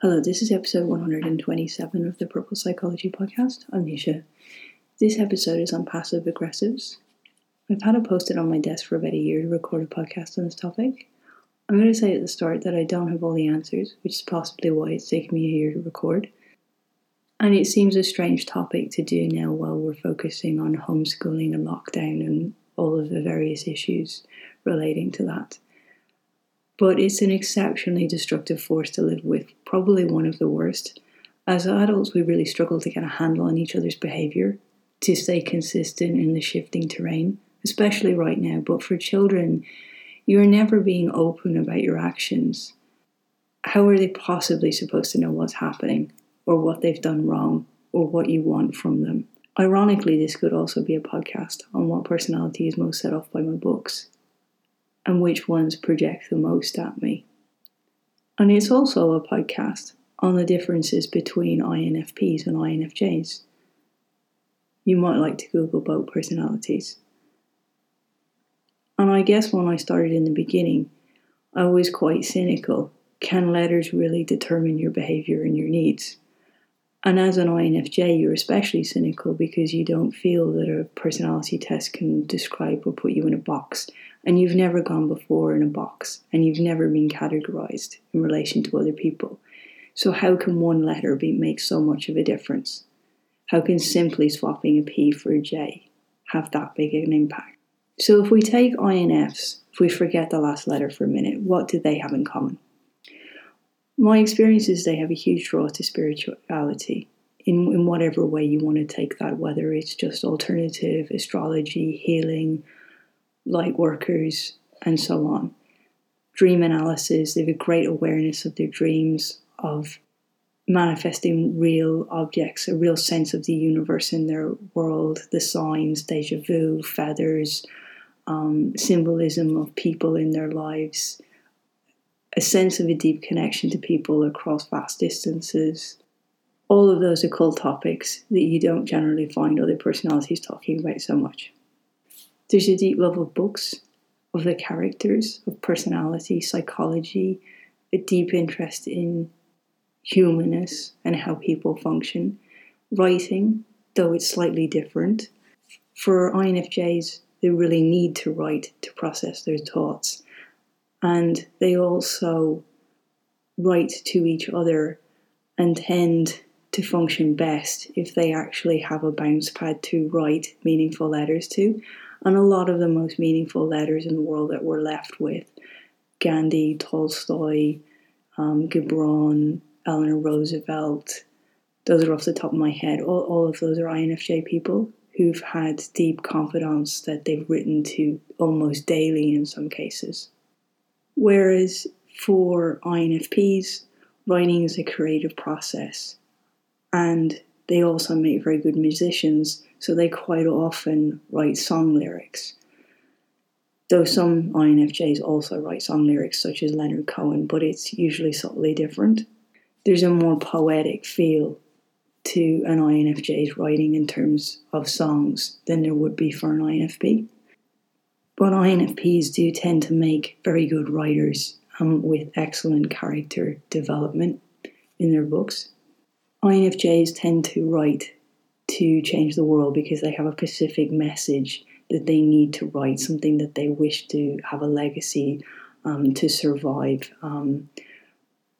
Hello, this is episode 127 of the Purple Psychology Podcast. I'm Nisha. This episode is on passive aggressives. I've had it posted on my desk for about a year to record a podcast on this topic. I'm going to say at the start that I don't have all the answers, which is possibly why it's taken me a year to record. And it seems a strange topic to do now while we're focusing on homeschooling and lockdown and all of the various issues relating to that but it's an exceptionally destructive force to live with, probably one of the worst. As adults, we really struggle to get a handle on each other's behaviour, to stay consistent in the shifting terrain, especially right now. But for children, you're never being open about your actions. How are they possibly supposed to know what's happening, or what they've done wrong, or what you want from them? Ironically, this could also be a podcast on what personality is most set off by my books and which ones project the most at me. And it's also a podcast on the differences between INFPs and INFJs. You might like to Google both personalities. And I guess when I started in the beginning, I was quite cynical. Can letters really determine your behavior and your needs? And as an INFJ, you're especially cynical because you don't feel that a personality test can describe or put you in a box and you've never gone before in a box and you've never been categorized in relation to other people. So, how can one letter be, make so much of a difference? How can simply swapping a P for a J have that big an impact? So, if we take INFs, if we forget the last letter for a minute, what do they have in common? My experience is they have a huge draw to spirituality in, in whatever way you want to take that, whether it's just alternative, astrology, healing, light workers, and so on. Dream analysis, they have a great awareness of their dreams, of manifesting real objects, a real sense of the universe in their world, the signs, deja vu, feathers, um, symbolism of people in their lives, a sense of a deep connection to people across vast distances. All of those occult topics that you don't generally find other personalities talking about so much. There's a deep love of books, of the characters, of personality, psychology, a deep interest in humanness and how people function. Writing, though it's slightly different. For INFJs, they really need to write to process their thoughts. And they also write to each other and tend to function best if they actually have a bounce pad to write meaningful letters to and a lot of the most meaningful letters in the world that we're left with Gandhi, Tolstoy, um, Gibran, Eleanor Roosevelt. Those are off the top of my head. All, all of those are INFJ people who've had deep confidants that they've written to almost daily in some cases. Whereas for INFPs, writing is a creative process and they also make very good musicians so they quite often write song lyrics. Though some INFJs also write song lyrics, such as Leonard Cohen, but it's usually subtly different. There's a more poetic feel to an INFJ's writing in terms of songs than there would be for an INFP. But INFPs do tend to make very good writers um, with excellent character development in their books. INFJs tend to write to change the world because they have a specific message that they need to write, something that they wish to have a legacy um, to survive. Um,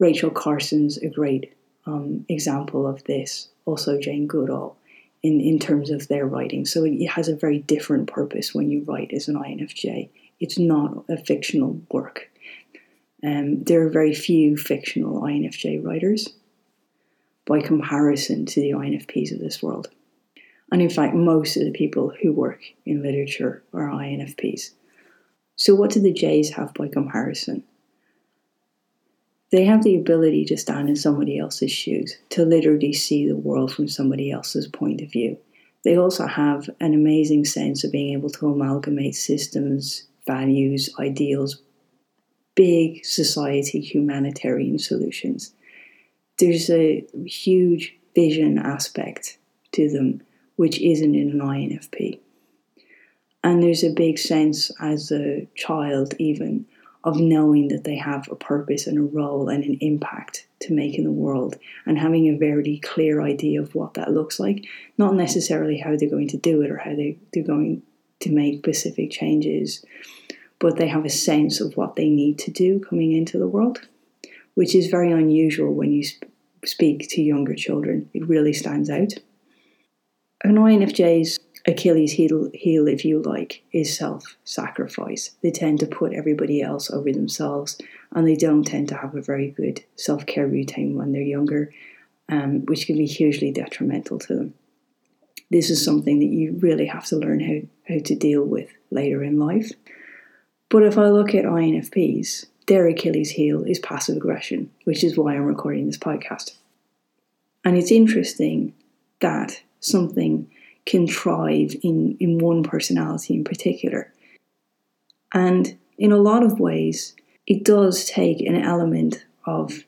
Rachel Carson's a great um, example of this, also Jane Goodall, in, in terms of their writing. So it has a very different purpose when you write as an INFJ. It's not a fictional work. Um, there are very few fictional INFJ writers by comparison to the INFPs of this world. And in fact, most of the people who work in literature are INFPs. So, what do the Js have by comparison? They have the ability to stand in somebody else's shoes, to literally see the world from somebody else's point of view. They also have an amazing sense of being able to amalgamate systems, values, ideals, big society humanitarian solutions there's a huge vision aspect to them, which isn't in an INFP. And there's a big sense as a child, even, of knowing that they have a purpose and a role and an impact to make in the world and having a very clear idea of what that looks like. Not necessarily how they're going to do it or how they, they're going to make specific changes, but they have a sense of what they need to do coming into the world, which is very unusual when you sp- speak to younger children. It really stands out. An INFJ's Achilles heel, heel, if you like, is self sacrifice. They tend to put everybody else over themselves, and they don't tend to have a very good self care routine when they're younger, um, which can be hugely detrimental to them. This is something that you really have to learn how, how to deal with later in life. But if I look at INFPs, their Achilles heel is passive aggression, which is why I'm recording this podcast. And it's interesting that something can thrive in, in one personality in particular. And in a lot of ways, it does take an element of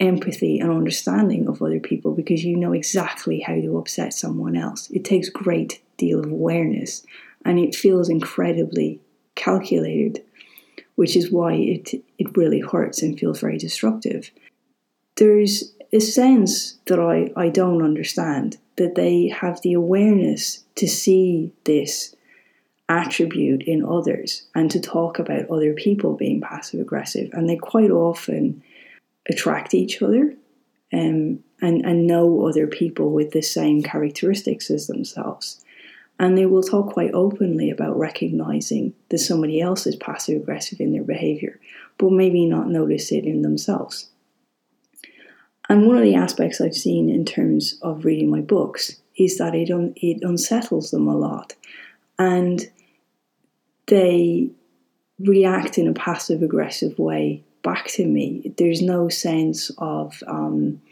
empathy and understanding of other people because you know exactly how to upset someone else. It takes great deal of awareness and it feels incredibly calculated, which is why it it really hurts and feels very destructive. There's a sense that I, I don't understand that they have the awareness to see this attribute in others and to talk about other people being passive aggressive. And they quite often attract each other um, and, and know other people with the same characteristics as themselves. And they will talk quite openly about recognizing that somebody else is passive aggressive in their behavior, but maybe not notice it in themselves. And one of the aspects I've seen in terms of reading my books is that it, un- it unsettles them a lot. And they react in a passive aggressive way back to me. There's no sense of um,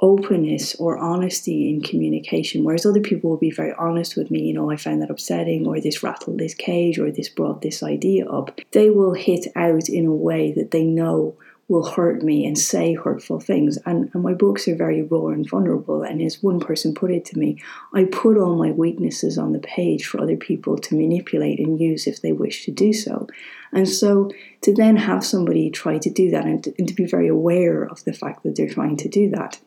openness or honesty in communication, whereas other people will be very honest with me. You know, I found that upsetting, or this rattled this cage, or this brought this idea up. They will hit out in a way that they know will hurt me and say hurtful things. And, and my books are very raw and vulnerable. And as one person put it to me, I put all my weaknesses on the page for other people to manipulate and use if they wish to do so. And so to then have somebody try to do that and to, and to be very aware of the fact that they're trying to do that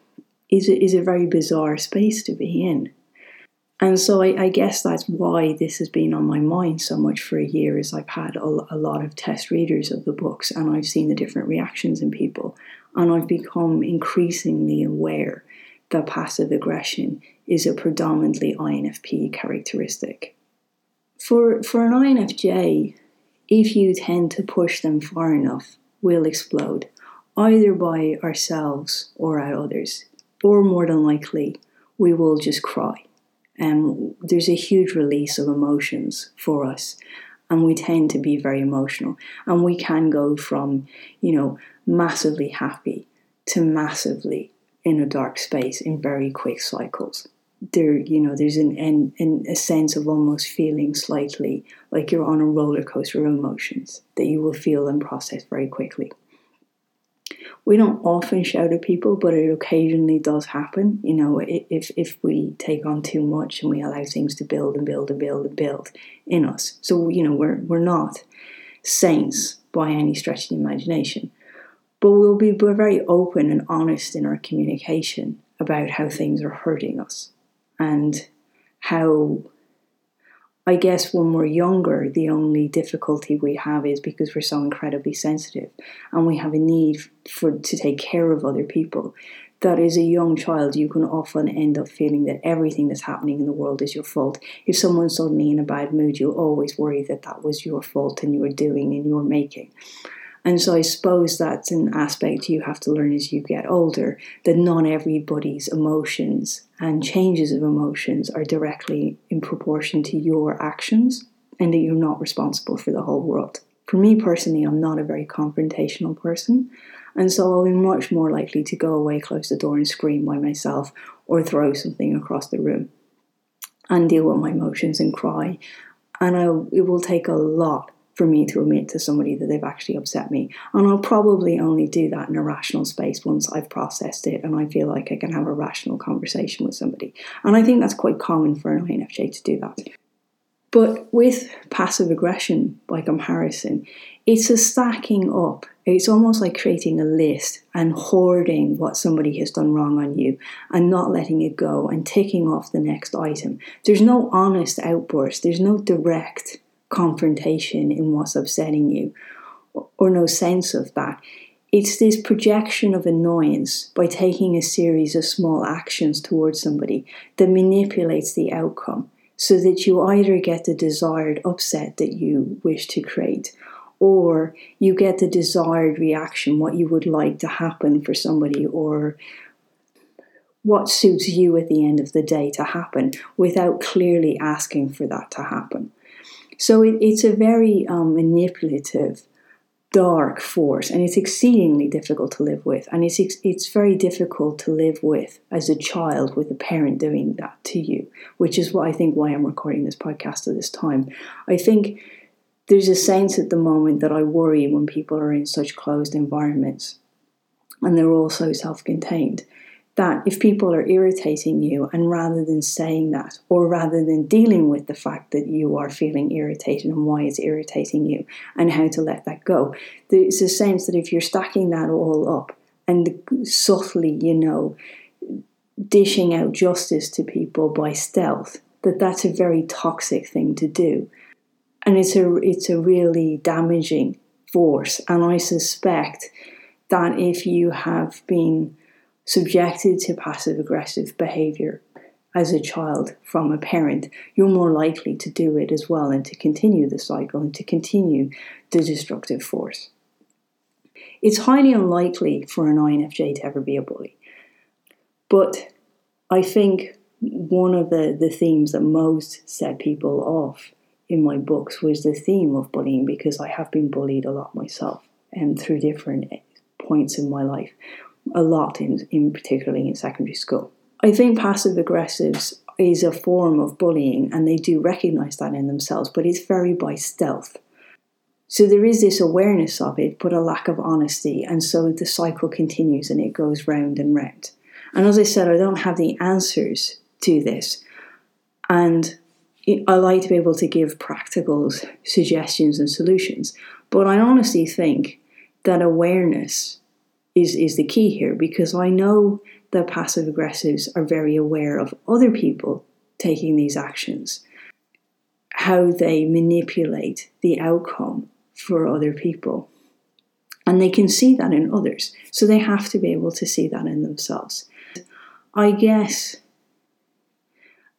is a, is a very bizarre space to be in. And so I, I, guess that's why this has been on my mind so much for a year is I've had a, a, lot of test readers of the books and I've seen the different reactions in people. And I've become increasingly aware that passive aggression is a predominantly INFP characteristic. For, for an INFJ, if you tend to push them far enough, we'll explode, either by ourselves or at others, or more than likely, we will just cry um, there's a huge release of emotions for us and we tend to be very emotional and we can go from you know massively happy to massively in a dark space in very quick cycles. There you know there's an, an, an, a sense of almost feeling slightly like you're on a roller coaster of emotions that you will feel and process very quickly we don't often shout at people, but it occasionally does happen. You know, if if we take on too much and we allow things to build and build and build and build in us, so you know we're we're not saints by any stretch of the imagination, but we'll be we're very open and honest in our communication about how things are hurting us and how I guess when we're younger, the only difficulty we have is because we're so incredibly sensitive and we have a need for to take care of other people. That as a young child, you can often end up feeling that everything that's happening in the world is your fault. If someone's suddenly in a bad mood, you'll always worry that that was your fault and you were doing and you were making. And so I suppose that's an aspect you have to learn as you get older that not everybody's emotions and changes of emotions are directly in proportion to your actions and that you're not responsible for the whole world. For me personally, I'm not a very confrontational person. And so I'll be much more likely to go away, close the door, and scream by myself or throw something across the room and deal with my emotions and cry. And I, it will take a lot for me to admit to somebody that they've actually upset me. And I'll probably only do that in a rational space once I've processed it and I feel like I can have a rational conversation with somebody. And I think that's quite common for an INFJ to do that. But with passive aggression by comparison, it's a stacking up. It's almost like creating a list and hoarding what somebody has done wrong on you and not letting it go and ticking off the next item. There's no honest outburst, there's no direct confrontation in what's upsetting you, or no sense of that. It's this projection of annoyance by taking a series of small actions towards somebody that manipulates the outcome so that you either get the desired upset that you wish to create or you get the desired reaction, what you would like to happen for somebody, or what suits you at the end of the day to happen without clearly asking for that to happen. So it, it's a very um, manipulative dark force and it's exceedingly difficult to live with and it's it's very difficult to live with as a child with a parent doing that to you which is what I think why I'm recording this podcast at this time. I think there's a sense at the moment that I worry when people are in such closed environments and they're all so self-contained that if people are irritating you, and rather than saying that, or rather than dealing with the fact that you are feeling irritated and why it's irritating you and how to let that go, there's a sense that if you're stacking that all up and subtly, you know, dishing out justice to people by stealth, that that's a very toxic thing to do. And it's a, it's a really damaging force. And I suspect that if you have been subjected to passive aggressive behavior as a child from a parent, you're more likely to do it as well and to continue the cycle and to continue the destructive force. It's highly unlikely for an INFJ to ever be a bully. But I think one of the, the themes that most set people off in my books was the theme of bullying because I have been bullied a lot myself and through different points in my life a lot in, in particularly in secondary school. I think passive aggressives is a form of bullying and they do recognize that in themselves, but it's very by stealth. So there is this awareness of it, but a lack of honesty, and so the cycle continues and it goes round and round. And as I said, I don't have the answers to this, and I like to be able to give practical suggestions and solutions, but I honestly think that awareness is, is the key here because I know that passive aggressives are very aware of other people taking these actions, how they manipulate the outcome for other people. And they can see that in others. So they have to be able to see that in themselves. I guess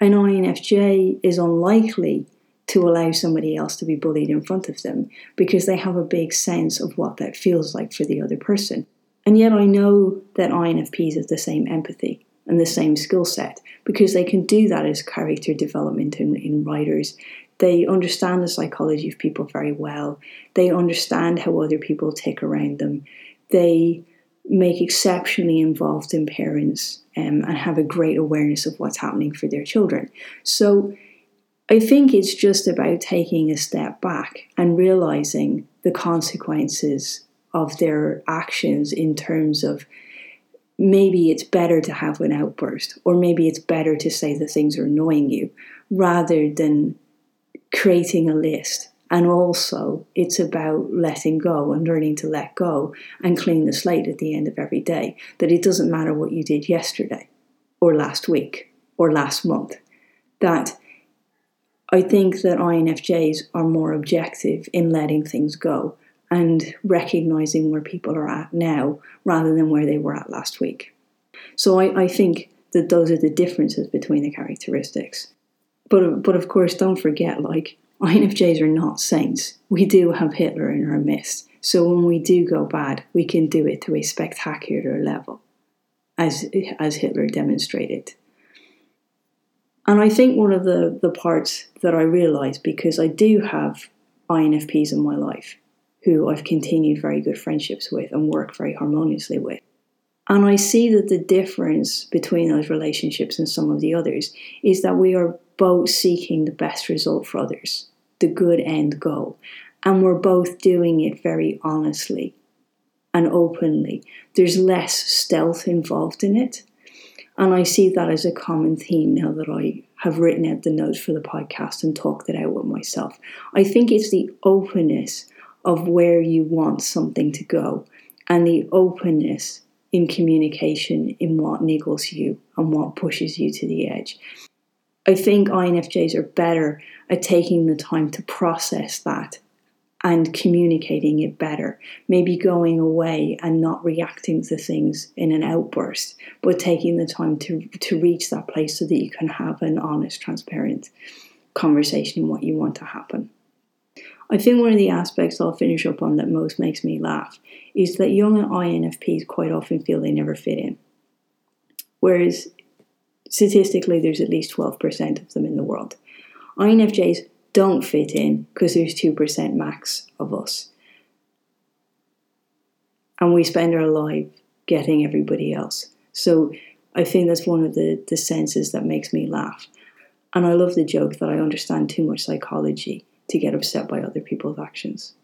an INFJ is unlikely to allow somebody else to be bullied in front of them because they have a big sense of what that feels like for the other person. And yet I know that INFPs have the same empathy and the same skill set because they can do that as character development in, in writers. They understand the psychology of people very well. They understand how other people tick around them. They make exceptionally involved in parents um, and have a great awareness of what's happening for their children. So I think it's just about taking a step back and realizing the consequences of their actions in terms of maybe it's better to have an outburst or maybe it's better to say the things are annoying you rather than creating a list. And also it's about letting go and learning to let go and clean the slate at the end of every day that it doesn't matter what you did yesterday or last week or last month. That I think that INFJs are more objective in letting things go and recognizing where people are at now rather than where they were at last week. So I, I think that those are the differences between the characteristics. But, but of course, don't forget, like, INFJs are not saints. We do have Hitler in our midst. So when we do go bad, we can do it to a spectacular level, as, as Hitler demonstrated. And I think one of the, the parts that I realised, because I do have INFPs in my life, who I've continued very good friendships with and work very harmoniously with. And I see that the difference between those relationships and some of the others is that we are both seeking the best result for others, the good end goal. And we're both doing it very honestly and openly. There's less stealth involved in it. And I see that as a common theme now that I have written out the notes for the podcast and talked it out with myself. I think it's the openness of where you want something to go and the openness in communication in what niggles you and what pushes you to the edge. I think INFJs are better at taking the time to process that and communicating it better. Maybe going away and not reacting to things in an outburst, but taking the time to, to reach that place so that you can have an honest, transparent conversation in what you want to happen. I think one of the aspects I'll finish up on that most makes me laugh is that young INFPs quite often feel they never fit in. Whereas statistically, there's at least 12% of them in the world. INFJs don't fit in because there's 2% max of us. And we spend our life getting everybody else. So I think that's one of the, the senses that makes me laugh. And I love the joke that I understand too much psychology to get upset by other people's actions.